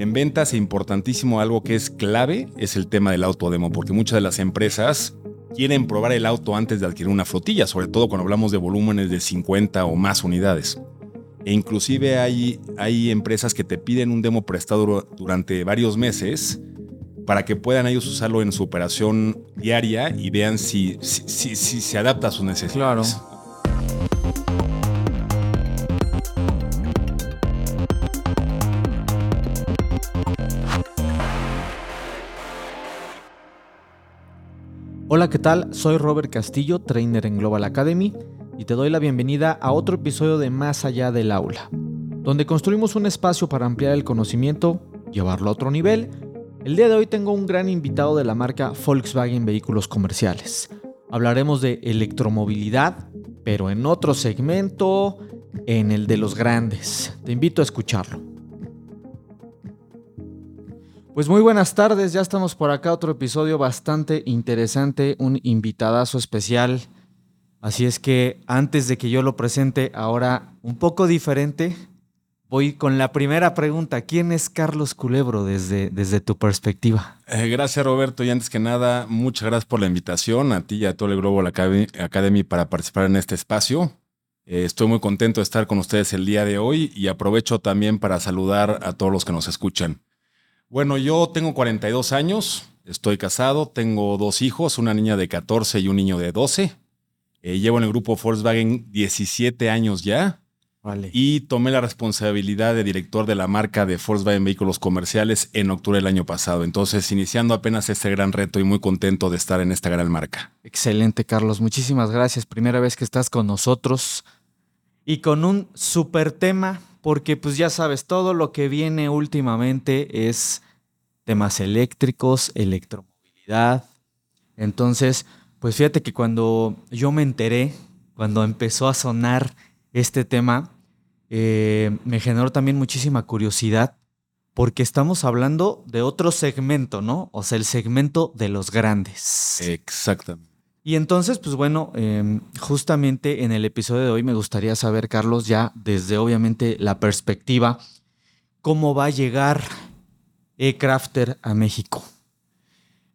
En ventas, importantísimo, algo que es clave es el tema del autodemo, porque muchas de las empresas quieren probar el auto antes de adquirir una flotilla, sobre todo cuando hablamos de volúmenes de 50 o más unidades. E inclusive hay, hay empresas que te piden un demo prestado durante varios meses para que puedan ellos usarlo en su operación diaria y vean si, si, si, se adapta a sus necesidades. Claro. Hola, ¿qué tal? Soy Robert Castillo, trainer en Global Academy, y te doy la bienvenida a otro episodio de Más allá del aula, donde construimos un espacio para ampliar el conocimiento, llevarlo a otro nivel. El día de hoy tengo un gran invitado de la marca Volkswagen Vehículos Comerciales. Hablaremos de electromovilidad, pero en otro segmento, en el de los grandes. Te invito a escucharlo. Pues muy buenas tardes, ya estamos por acá, otro episodio bastante interesante, un invitadazo especial. Así es que antes de que yo lo presente, ahora un poco diferente, voy con la primera pregunta. ¿Quién es Carlos Culebro desde, desde tu perspectiva? Eh, gracias Roberto y antes que nada, muchas gracias por la invitación a ti y a todo el Global Academy para participar en este espacio. Eh, estoy muy contento de estar con ustedes el día de hoy y aprovecho también para saludar a todos los que nos escuchan. Bueno, yo tengo 42 años, estoy casado, tengo dos hijos, una niña de 14 y un niño de 12. Eh, llevo en el grupo Volkswagen 17 años ya. Vale. Y tomé la responsabilidad de director de la marca de Volkswagen Vehículos Comerciales en octubre del año pasado. Entonces, iniciando apenas este gran reto y muy contento de estar en esta gran marca. Excelente, Carlos. Muchísimas gracias. Primera vez que estás con nosotros y con un super tema porque pues ya sabes, todo lo que viene últimamente es temas eléctricos, electromovilidad. Entonces, pues fíjate que cuando yo me enteré, cuando empezó a sonar este tema, eh, me generó también muchísima curiosidad porque estamos hablando de otro segmento, ¿no? O sea, el segmento de los grandes. Exactamente. Y entonces, pues bueno, eh, justamente en el episodio de hoy me gustaría saber, Carlos, ya desde obviamente la perspectiva, cómo va a llegar E-Crafter a México.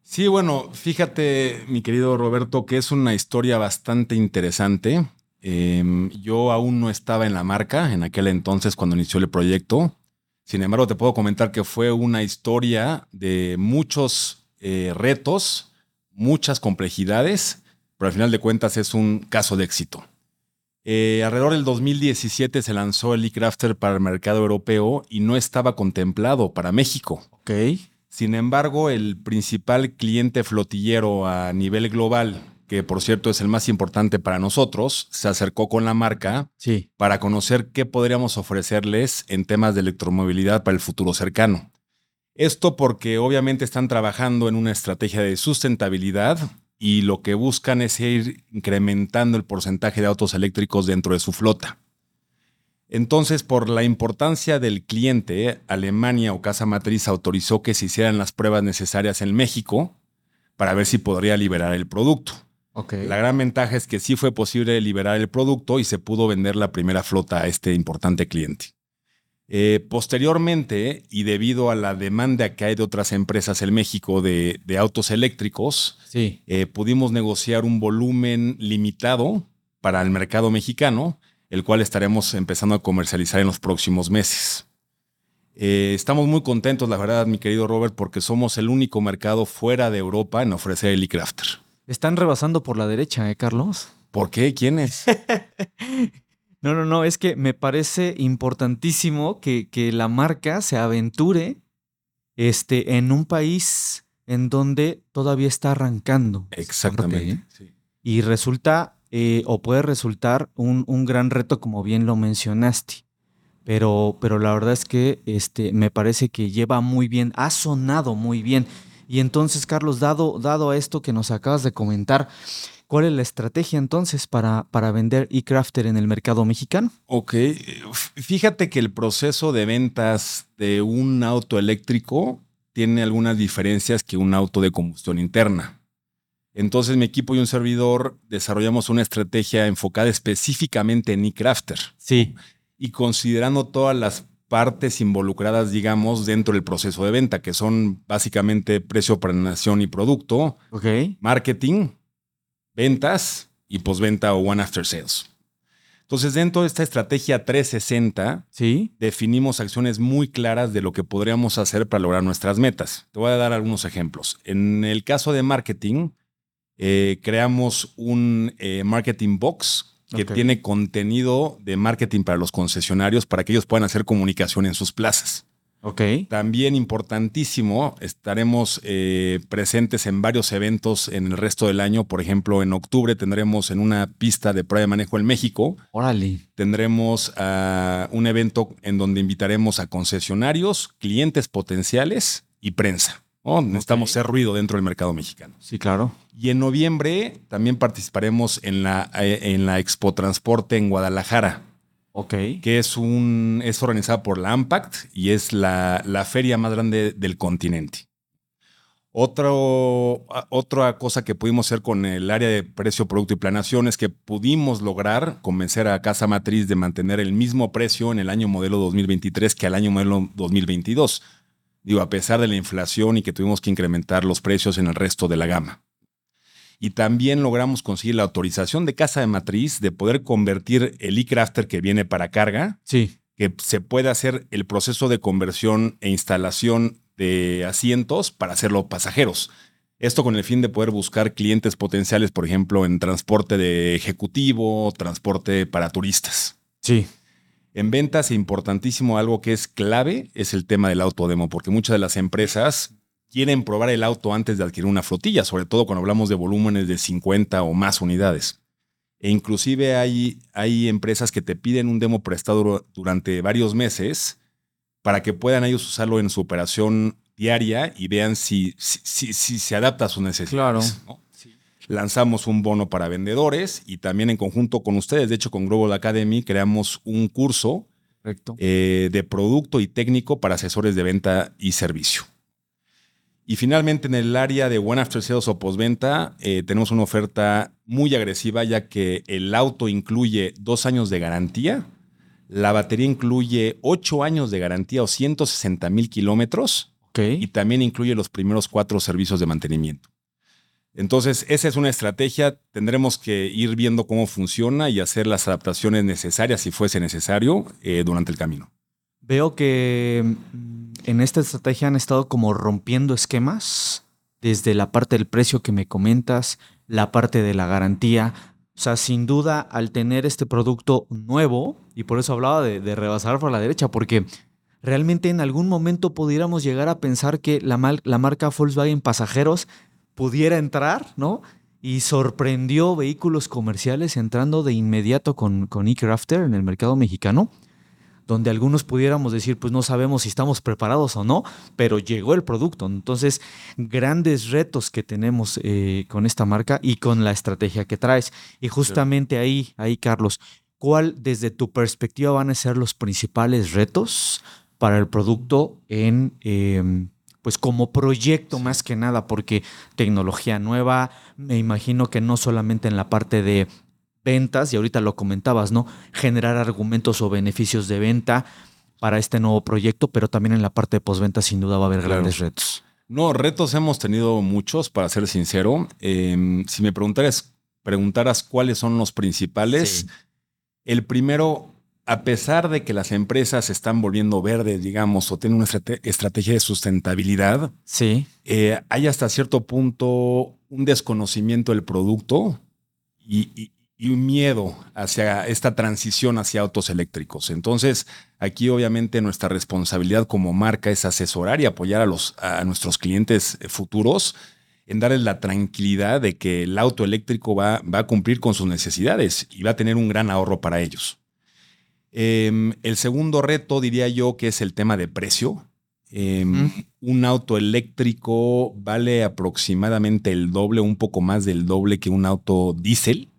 Sí, bueno, fíjate, mi querido Roberto, que es una historia bastante interesante. Eh, yo aún no estaba en la marca en aquel entonces cuando inició el proyecto. Sin embargo, te puedo comentar que fue una historia de muchos eh, retos, muchas complejidades, pero al final de cuentas es un caso de éxito. Eh, alrededor del 2017 se lanzó el eCrafter para el mercado europeo y no estaba contemplado para México. Sin embargo, el principal cliente flotillero a nivel global, que por cierto es el más importante para nosotros, se acercó con la marca Sí. para conocer qué podríamos ofrecerles en temas de electromovilidad para el futuro cercano. Esto porque obviamente están trabajando en una estrategia de sustentabilidad y lo que buscan es ir incrementando el porcentaje de autos eléctricos dentro de su flota. Entonces, por la importancia del cliente, Alemania o Casa Matriz autorizó que se hicieran las pruebas necesarias en México para ver si podría liberar el producto. La gran ventaja es que sí fue posible liberar el producto y se pudo vender la primera flota a este importante cliente. Eh, posteriormente, y debido a la demanda que hay de otras empresas en México de, de autos eléctricos, Sí. eh, pudimos negociar un volumen limitado para el mercado mexicano, el cual estaremos empezando a comercializar en los próximos meses. Eh, estamos muy contentos, la verdad, mi querido Robert, porque somos el único mercado fuera de Europa en ofrecer el e-crafter. Están rebasando por la derecha, ¿eh, Carlos? ¿Por qué? ¿Quién es? No, no, no, es que me parece importantísimo que, que la marca se aventure este, en un país en donde todavía está arrancando. Exactamente. ¿eh? sí. Y resulta, eh, o puede resultar, un, un gran reto, como bien lo mencionaste. Pero, pero la verdad es que este, me parece que lleva muy bien, ha sonado muy bien. Y entonces, Carlos, dado, dado a esto que nos acabas de comentar, ¿cuál es la estrategia entonces para, para vender eCrafter en el mercado mexicano? Ok, eh, fíjate que el proceso de ventas de un auto eléctrico tiene algunas diferencias que un auto de combustión interna. Entonces mi equipo y un servidor desarrollamos una estrategia enfocada específicamente en eCrafter Sí. y considerando todas las partes involucradas, digamos, dentro del proceso de venta, que son básicamente precio, nación y producto, Ok. marketing, ventas y postventa o one after sales. Entonces, dentro de esta estrategia 360, Sí. definimos acciones muy claras de lo que podríamos hacer para lograr nuestras metas. Te voy a dar algunos ejemplos. En el caso de marketing, eh, creamos un eh, marketing box que tiene contenido de marketing para los concesionarios para que ellos puedan hacer comunicación en sus plazas. Ok. También importantísimo, estaremos eh, presentes en varios eventos en el resto del año. Por ejemplo, en octubre tendremos en una pista de prueba de manejo en México Órale. tendremos ah, un evento en donde invitaremos a concesionarios, clientes potenciales y prensa. ¿no? Necesitamos hacer ruido dentro del mercado mexicano. Sí, claro. Y en noviembre también participaremos en la, eh, en la Expo Transporte en Guadalajara, Ok. que es, un, es organizada por la AMPACT y es la, la feria más grande del continente. Otro, otra cosa que pudimos hacer con el área de precio, producto y planación es que pudimos lograr convencer a Casa Matriz de mantener el mismo precio en el año modelo 2023 que al año modelo 2022. Digo, a pesar de la inflación y que tuvimos que incrementar los precios en el resto de la gama. Y también logramos conseguir la autorización de Casa de Matriz de poder convertir el e-crafter que viene para carga Sí. que se pueda hacer el proceso de conversión e instalación de asientos para hacerlo pasajeros. Esto con el fin de poder buscar clientes potenciales, por ejemplo, en transporte de ejecutivo, transporte para turistas. Sí. En ventas, importantísimo, algo que es clave es el tema del autodemo, porque muchas de las empresas quieren probar el auto antes de adquirir una flotilla, sobre todo cuando hablamos de volúmenes de 50 o más unidades. E inclusive hay, hay empresas que te piden un demo prestado dur- durante varios meses para que puedan ellos usarlo en su operación diaria y vean si, si, si- si se adapta a sus necesidades. Claro. ¿no? Lanzamos un bono para vendedores y también en conjunto con ustedes, de hecho con Global Academy, creamos un curso eh, de producto y técnico para asesores de venta y servicio. Y finalmente en el área de One After Sales o postventa eh, tenemos una oferta muy agresiva ya que el auto incluye dos años de garantía, la batería incluye ocho años de garantía o 160 mil kilómetros y también incluye los primeros cuatro servicios de mantenimiento. Entonces, esa es una estrategia. Tendremos que ir viendo cómo funciona y hacer las adaptaciones necesarias si fuese necesario eh, durante el camino. Veo que en esta estrategia han estado como rompiendo esquemas desde la parte del precio que me comentas, la parte de la garantía. O sea, sin duda, al tener este producto nuevo, y por eso hablaba de, rebasar por la derecha, porque realmente en algún momento pudiéramos llegar a pensar que la, mal- la marca Volkswagen Pasajeros pudiera entrar, ¿no? Y sorprendió vehículos comerciales entrando de inmediato con, con eCrafter en el mercado mexicano donde algunos pudiéramos decir, pues no sabemos si estamos preparados o no, pero llegó el producto. Entonces, grandes retos que tenemos eh, con esta marca y con la estrategia que traes. Y justamente ahí, ahí, Carlos, ¿cuál desde tu perspectiva van a ser los principales retos para el producto en... eh, pues como proyecto más que nada, porque tecnología nueva, me imagino que no solamente en la parte de ventas, y ahorita lo comentabas, ¿no? Generar argumentos o beneficios de venta para este nuevo proyecto, pero también en la parte de postventa sin duda va a haber Claro. grandes retos. No, retos hemos tenido muchos, para ser sincero. Eh, si me preguntaras, preguntaras cuáles son los principales, Sí. el primero, a pesar de que las empresas se están volviendo verdes, digamos, o tienen una estrate- estrategia de sustentabilidad, Sí, eh, hay hasta cierto punto un desconocimiento del producto y, y- y un miedo hacia esta transición hacia autos eléctricos. Entonces, aquí obviamente nuestra responsabilidad como marca es asesorar y apoyar a, los, a nuestros clientes futuros en darles la tranquilidad de que el auto eléctrico va, va a cumplir con sus necesidades y va a tener un gran ahorro para ellos. Em, el segundo reto diría yo que es el tema de precio. Em. Un auto eléctrico vale aproximadamente el doble, un poco más del doble que un auto diésel.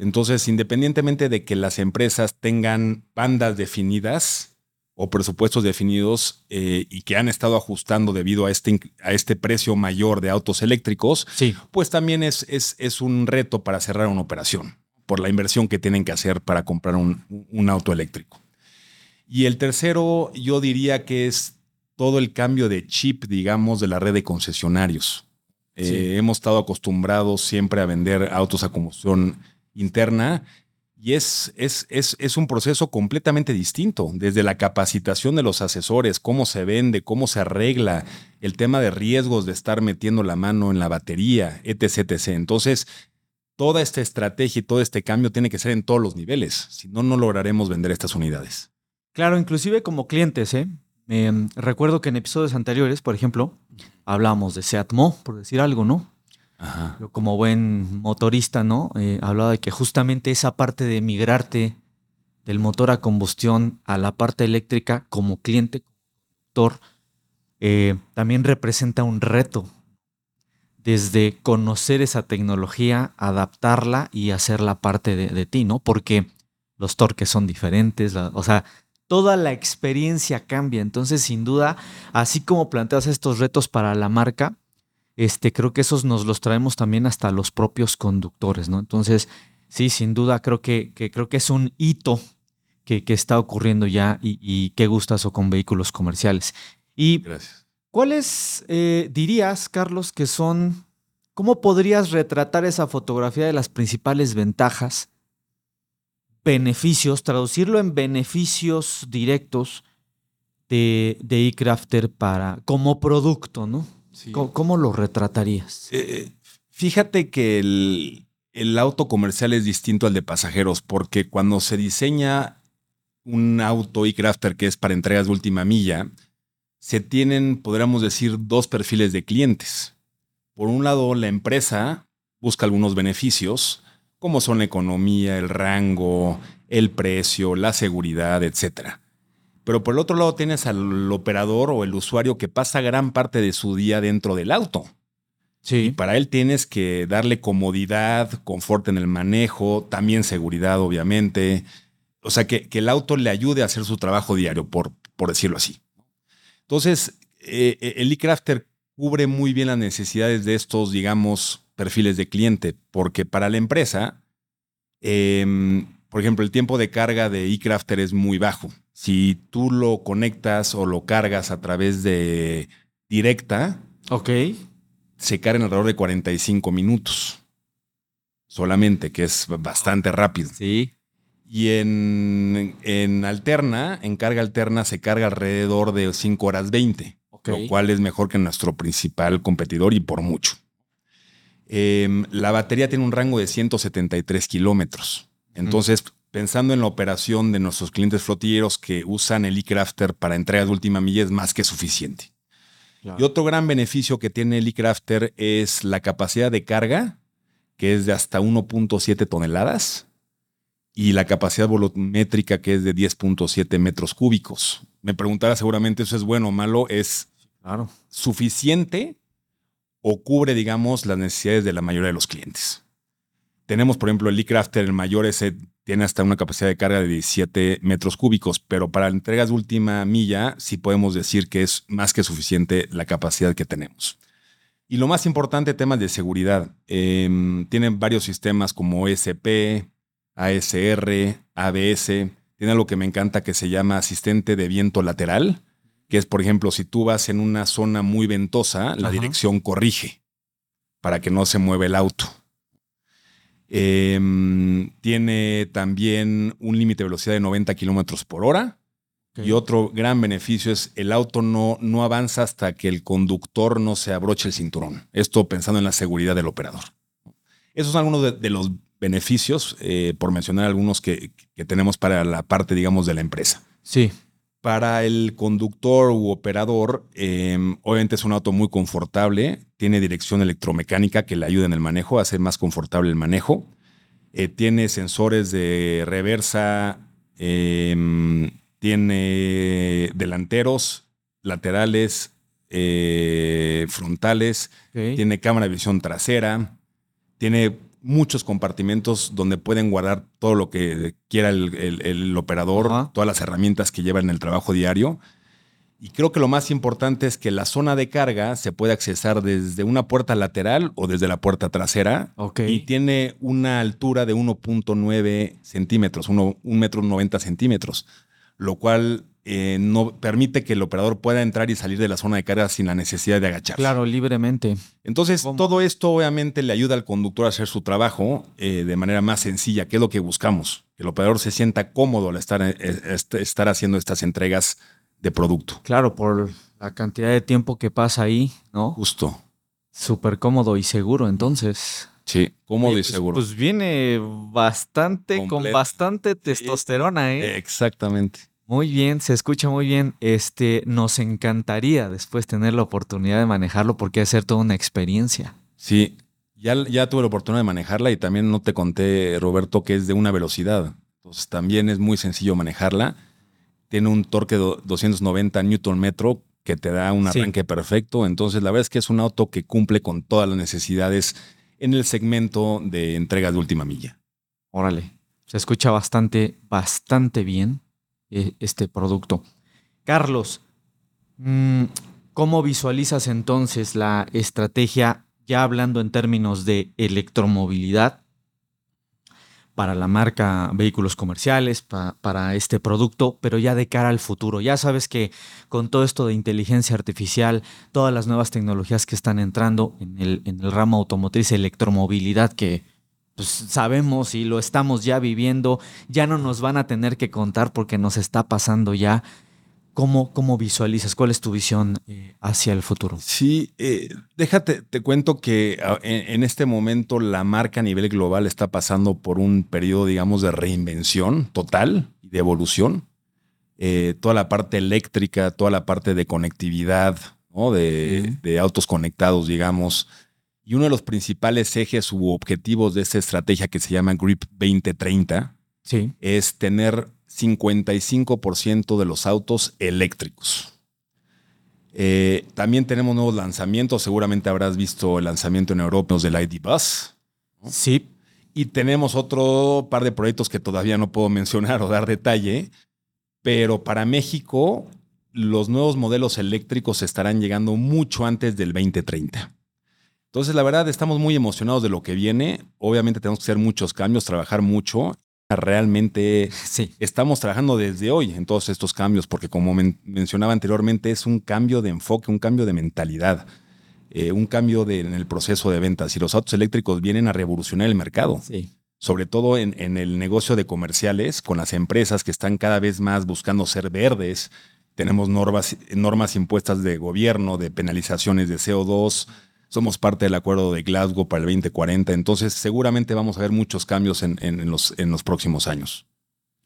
Entonces, independientemente de que las empresas tengan bandas definidas o presupuestos definidos eh, y que han estado ajustando debido a este, a este precio mayor de autos eléctricos, sí, pues también es, es, es un reto para cerrar una operación por la inversión que tienen que hacer para comprar un, un auto eléctrico. Y el tercero, yo diría que es todo el cambio de chip, digamos, de la red de concesionarios. Eh, hemos estado acostumbrados siempre a vender autos a combustión interna y es, es, es, un proceso completamente distinto, desde la capacitación de los asesores, cómo se vende, cómo se arregla, el tema de riesgos de estar metiendo la mano en la batería, etc. etc. Entonces, toda esta estrategia y todo este cambio tiene que ser en todos los niveles, si no, no lograremos vender estas unidades. Claro, inclusive como clientes, ¿eh? recuerdo que en episodios anteriores, por ejemplo, hablamos de Seat por decir algo, ¿no? Yo como buen motorista, ¿no? Eh, hablaba de que justamente esa parte de migrarte del motor a combustión a la parte eléctrica como cliente, conductor, eh, también representa un reto. Desde conocer esa tecnología, adaptarla y hacerla parte de, ti, ¿no? Porque los torques son diferentes, o sea, toda la experiencia cambia. Entonces, sin duda, así como planteas estos retos para la marca, este, creo que esos nos los traemos también hasta los propios conductores, ¿no? Entonces, sí, sin duda, creo que, creo que es un hito que, está ocurriendo ya y, qué gustazo con vehículos comerciales. Y Gracias. ¿cuáles eh, dirías, Carlos, que son, cómo podrías retratar esa fotografía de las principales ventajas, beneficios, traducirlo en beneficios directos de, de eCrafter para, como producto, ¿no? ¿Cómo, lo retratarías? Eh, fíjate que el, auto comercial es distinto al de pasajeros, porque cuando se diseña un auto e-crafter que es para entregas de última milla, se tienen, podríamos decir, dos perfiles de clientes. Por un lado, la empresa busca algunos beneficios, como son la economía, el rango, el precio, la seguridad, etcétera. Pero por el otro lado tienes al operador o el usuario que pasa gran parte de su día dentro del auto. Sí. Y para él tienes que darle comodidad, confort en el manejo, también seguridad, obviamente. O sea, que, el auto le ayude a hacer su trabajo diario, por, por decirlo así. Entonces, eh, eh, el eCrafter cubre muy bien las necesidades de estos, digamos, perfiles de cliente, porque para la empresa, em, por ejemplo, el tiempo de carga de eCrafter es muy bajo. Si tú lo conectas o lo cargas a través de directa, se carga en alrededor de 45 minutos. Solamente, que es bastante rápido. Sí. Y en, en alterna, en carga alterna, se carga alrededor de 5 horas 20. Lo cual es mejor que nuestro principal competidor y por mucho. Em, la batería tiene un rango de 173 kilómetros. Entonces, pensando en la operación de nuestros clientes flotilleros que usan el eCrafter para entrega de última milla es más que suficiente. Y otro gran beneficio que tiene el eCrafter es la capacidad de carga, que es de hasta 1.7 toneladas, y la capacidad volumétrica, que es de 10.7 metros cúbicos. Me preguntará seguramente eso es bueno o malo, es suficiente o cubre, digamos, las necesidades de la mayoría de los clientes. Tenemos, por ejemplo, el eCrafter, el mayor ese tiene hasta una capacidad de carga de 17 metros cúbicos, pero para entregas de última milla sí podemos decir que es más que suficiente la capacidad que tenemos. Y lo más importante, temas de seguridad. Em, tienen varios sistemas como ESP, ASR, ABS. Tiene algo que me encanta que se llama asistente de viento lateral, que es, por ejemplo, si tú vas en una zona muy ventosa, la dirección corrige para que no se mueva el auto. Em, tiene también un límite de velocidad de 90 kilómetros por hora. Y otro gran beneficio es el auto no, no avanza hasta que el conductor no se abroche el cinturón. Esto pensando en la seguridad del operador. Esos son algunos de, los beneficios, eh, por mencionar algunos que, tenemos para la parte, digamos, de la empresa. Sí. Para el conductor u operador, em, obviamente es un auto muy confortable, tiene dirección electromecánica que le ayuda en el manejo, hace más confortable el manejo. Eh, tiene sensores de reversa, em, tiene delanteros, laterales, eh, frontales, tiene cámara de visión trasera, tiene muchos compartimentos donde pueden guardar todo lo que quiera el, operador, todas las herramientas que lleva en el trabajo diario. Y creo que lo más importante es que la zona de carga se puede accesar desde una puerta lateral o desde la puerta trasera. Y tiene una altura de 1.9 centímetros, 1 metro 90 centímetros. lo cual eh, no permite que el operador pueda entrar y salir de la zona de carga sin la necesidad de agacharse. Claro, libremente. Entonces, todo esto obviamente le ayuda al conductor a hacer su trabajo eh, de manera más sencilla, que es lo que buscamos, que el operador se sienta cómodo al estar, eh, estar haciendo estas entregas de producto. Claro, por la cantidad de tiempo que pasa ahí, ¿no? Justo. Súper cómodo y seguro, entonces. Sí, cómodo y pues, seguro. Pues viene bastante, con bastante testosterona, ¿eh? Exactamente. Muy bien, se escucha muy bien. Este, nos encantaría después tener la oportunidad de manejarlo porque ser toda una experiencia. Sí, ya, ya tuve la oportunidad de manejarla y también no te conté, Roberto, que es de una velocidad. Entonces también es muy sencillo manejarla. Tiene un torque de 290 Newton metro que te da un arranque perfecto. Entonces la verdad es que es un auto que cumple con todas las necesidades en el segmento de entregas de última milla. Órale, se escucha bastante, bastante bien. Eh, este producto. Carlos, mm, ¿cómo visualizas entonces la estrategia, ya hablando en términos de electromovilidad, para la marca vehículos comerciales, para este producto, pero ya de cara al futuro. Ya sabes que con todo esto de inteligencia artificial, todas las nuevas tecnologías que están entrando en el, en el ramo automotriz, electromovilidad, que pues sabemos y lo estamos ya viviendo, ya no nos van a tener que contar porque nos está pasando ya. ¿Cómo, cómo visualizas? ¿Cuál es tu visión eh, hacia el futuro? Sí, eh, déjate, te cuento que ah, en, este momento la marca a nivel global está pasando por un periodo, digamos, de reinvención total y de evolución. Eh, toda la parte eléctrica, toda la parte de conectividad, de, de autos conectados, digamos, y uno de los principales ejes u objetivos de esta estrategia que se llama GRIP 2030 sí. es tener 55% de los autos eléctricos. Eh, también tenemos nuevos lanzamientos. Seguramente habrás visto el lanzamiento en Europa del ID Bus. Sí. Y tenemos otro par de proyectos que todavía no puedo mencionar o dar detalle, pero para México los nuevos modelos eléctricos estarán llegando mucho antes del 2030. Entonces, la verdad, estamos muy emocionados de lo que viene. Obviamente tenemos que hacer muchos cambios, trabajar mucho. Realmente sí. estamos trabajando desde hoy en todos estos cambios, porque como mencionaba anteriormente, es un cambio de enfoque, un cambio de mentalidad, eh, un cambio en el proceso de ventas. Y los autos eléctricos vienen a revolucionar el mercado. Sí. Sobre todo en, en el negocio de comerciales, con las empresas que están cada vez más buscando ser verdes. Tenemos normas, normas impuestas de gobierno, de penalizaciones de CO2, somos parte del acuerdo de Glasgow para el 2040, entonces seguramente vamos a ver muchos cambios en, los, en los próximos años.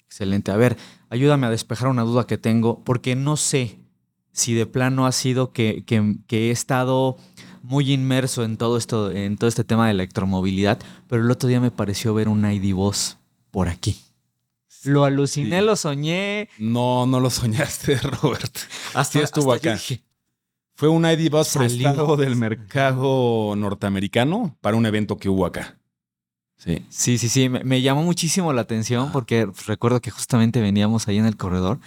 Excelente. A ver, ayúdame a despejar una duda que tengo, porque no sé si de plano ha sido que, he estado muy inmerso en todo esto, en todo este tema de electromovilidad, pero el otro día me pareció ver un ID Voz por aquí. Lo aluciné, lo soñé. No, no lo soñaste, Robert. Así estuvo acá. Fue un ID Bus prestado del mercado norteamericano para un evento que hubo acá. Sí, sí, sí, sí. Me, llamó muchísimo la atención porque recuerdo que justamente veníamos ahí en el corredor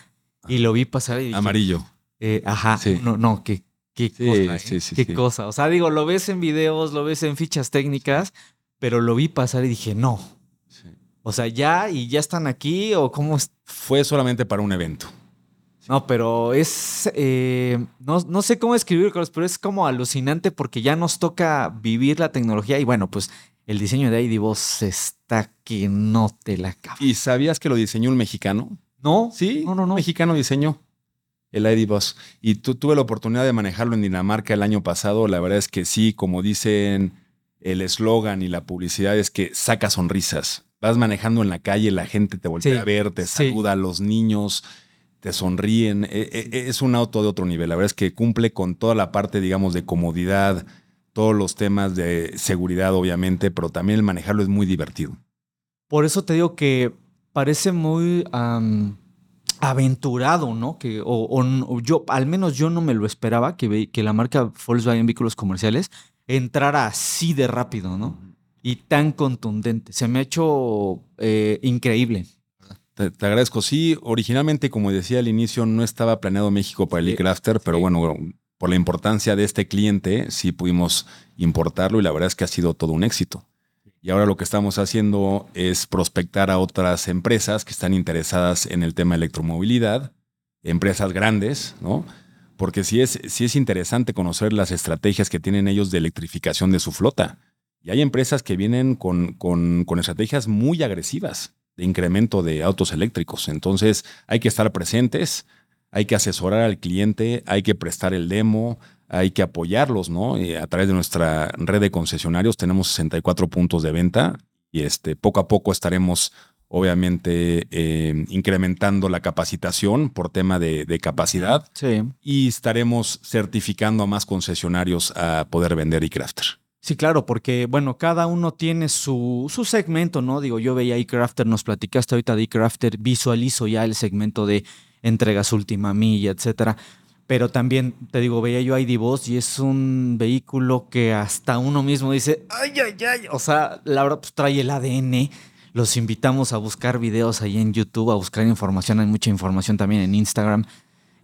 y lo vi pasar y Amarillo. Eh, ajá. No, no, qué, qué cosa. ¿eh? Sí, qué cosa. O sea, digo, lo ves en videos, lo ves en fichas técnicas, pero lo vi pasar y dije, no. O sea, ya y ya están aquí o cómo. Fue solamente para un evento. No, pero es. Eh, no, sé cómo escribirlo, pero es como alucinante porque ya nos toca vivir la tecnología y bueno, pues el diseño de ID Voz está que no te la acaba. ¿Y sabías que lo diseñó un mexicano? No. Sí, no, no, no. Un mexicano diseñó el ID Bus. Y tú tuve la oportunidad de manejarlo en Dinamarca el año pasado. La verdad es que sí, como dicen el eslogan y la publicidad, es que saca sonrisas. Vas manejando en la calle, la gente te voltea a ver, te saluda, a los niños te sonríen. E, e, es un auto de otro nivel. La verdad es que cumple con toda la parte, digamos, de comodidad, todos los temas de seguridad, obviamente, pero también el manejarlo es muy divertido. Por eso te digo que parece muy aventurado, ¿no? Que, o, yo, al menos yo no me lo esperaba que, que la marca Volkswagen Vehículos Comerciales entrara así de rápido, ¿no? Y tan contundente. Se me ha hecho eh, increíble. Te, agradezco. Sí, originalmente, como decía al inicio, no estaba planeado México para el e-Crafter, pero bueno, por la importancia de este cliente, sí pudimos importarlo y la verdad es que ha sido todo un éxito. Y ahora lo que estamos haciendo es prospectar a otras empresas que están interesadas en el tema de electromovilidad, empresas grandes, ¿no? Porque sí es, sí es interesante conocer las estrategias que tienen ellos de electrificación de su flota. Y hay empresas que vienen con, con, con estrategias muy agresivas de incremento de autos eléctricos. Entonces hay que estar presentes, hay que asesorar al cliente, hay que prestar el demo, hay que apoyarlos, ¿no? Y a través de nuestra red de concesionarios tenemos 64 puntos de venta y este, poco a poco estaremos obviamente eh, incrementando la capacitación por tema de, de capacidad Sí. y estaremos certificando a más concesionarios a poder vender e-crafter. Sí, claro, porque bueno, cada uno tiene su, su segmento, ¿no? Digo, yo veía eCrafter, nos platicaste ahorita de eCrafter, visualizo ya el segmento de entregas última milla, etcétera. Pero también, te digo, veía yo ID Boss y es un vehículo que hasta uno mismo dice, ay, ay, ay. O sea, la verdad, pues trae el ADN. Los invitamos a buscar videos ahí en YouTube, a buscar información. Hay mucha información también en Instagram.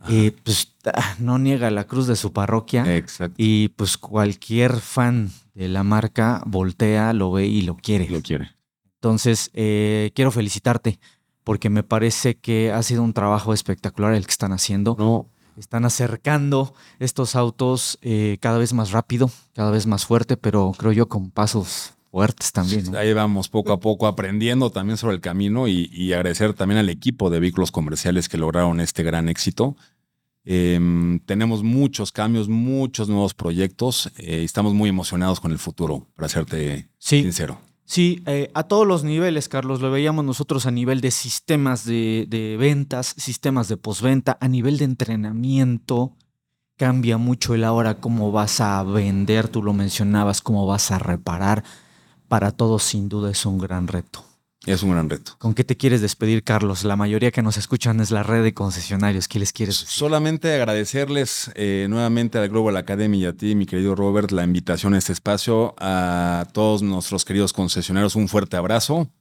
Y pues ah, no niega la cruz de su parroquia. Exacto. Y pues cualquier fan de la marca voltea, lo ve y lo quiere. Lo quiere. Entonces, eh, quiero felicitarte porque me parece que ha sido un trabajo espectacular el que están haciendo. No, Están acercando estos autos eh, cada vez más rápido, cada vez más fuerte, pero creo yo con pasos fuertes también. ¿no? Ahí vamos poco a poco aprendiendo también sobre el camino y, y agradecer también al equipo de vehículos comerciales que lograron este gran éxito. Em, tenemos muchos cambios, muchos nuevos proyectos eh, y estamos muy emocionados con el futuro, para serte Sí, sincero. Sí, eh, a todos los niveles, Carlos. Lo veíamos nosotros a nivel de sistemas de, de ventas, sistemas de postventa, a nivel de entrenamiento. Cambia mucho el ahora cómo vas a vender, tú lo mencionabas, cómo vas a reparar. Para todos, sin duda, es un gran reto. Es un gran reto. ¿Con qué te quieres despedir, Carlos? La mayoría que nos escuchan es la red de concesionarios. ¿Qué les quieres decir? Solamente agradecerles eh, nuevamente al Global Academy y a ti, mi querido Robert, la invitación a este espacio. A todos nuestros queridos concesionarios, un fuerte abrazo.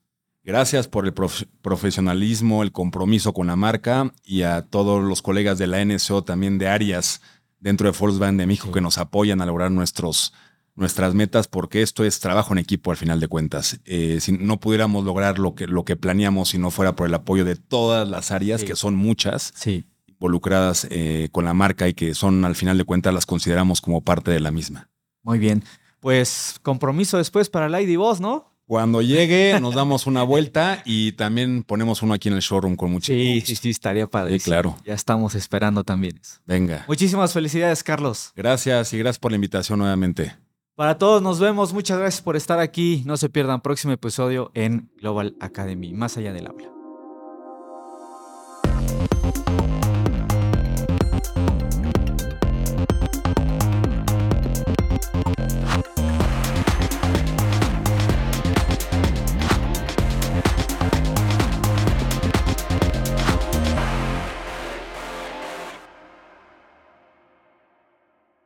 Gracias por el prof- profesionalismo, el compromiso con la marca y a todos los colegas de la NSO, también de áreas dentro de Volkswagen de México que nos apoyan a lograr nuestros, nuestras metas, porque esto es trabajo en equipo al final de cuentas. Eh, si no pudiéramos lograr lo que, lo que planeamos si no fuera por el apoyo de todas las áreas, Sí. que son muchas, Sí, involucradas eh, con la marca y que son al final de cuentas las consideramos como parte de la misma. muy bien. Pues compromiso después para la ID Boss, ¿no? Cuando llegue nos damos una vuelta y también ponemos uno aquí en el showroom con mucho Sí, gusto. sí, sí, estaría padre. Sí, claro. Ya estamos esperando también eso. Venga. Muchísimas felicidades, Carlos. Gracias y gracias por la invitación nuevamente. Para todos nos vemos. Muchas gracias por estar aquí. No se pierdan próximo episodio en Global Academy, más allá del aula.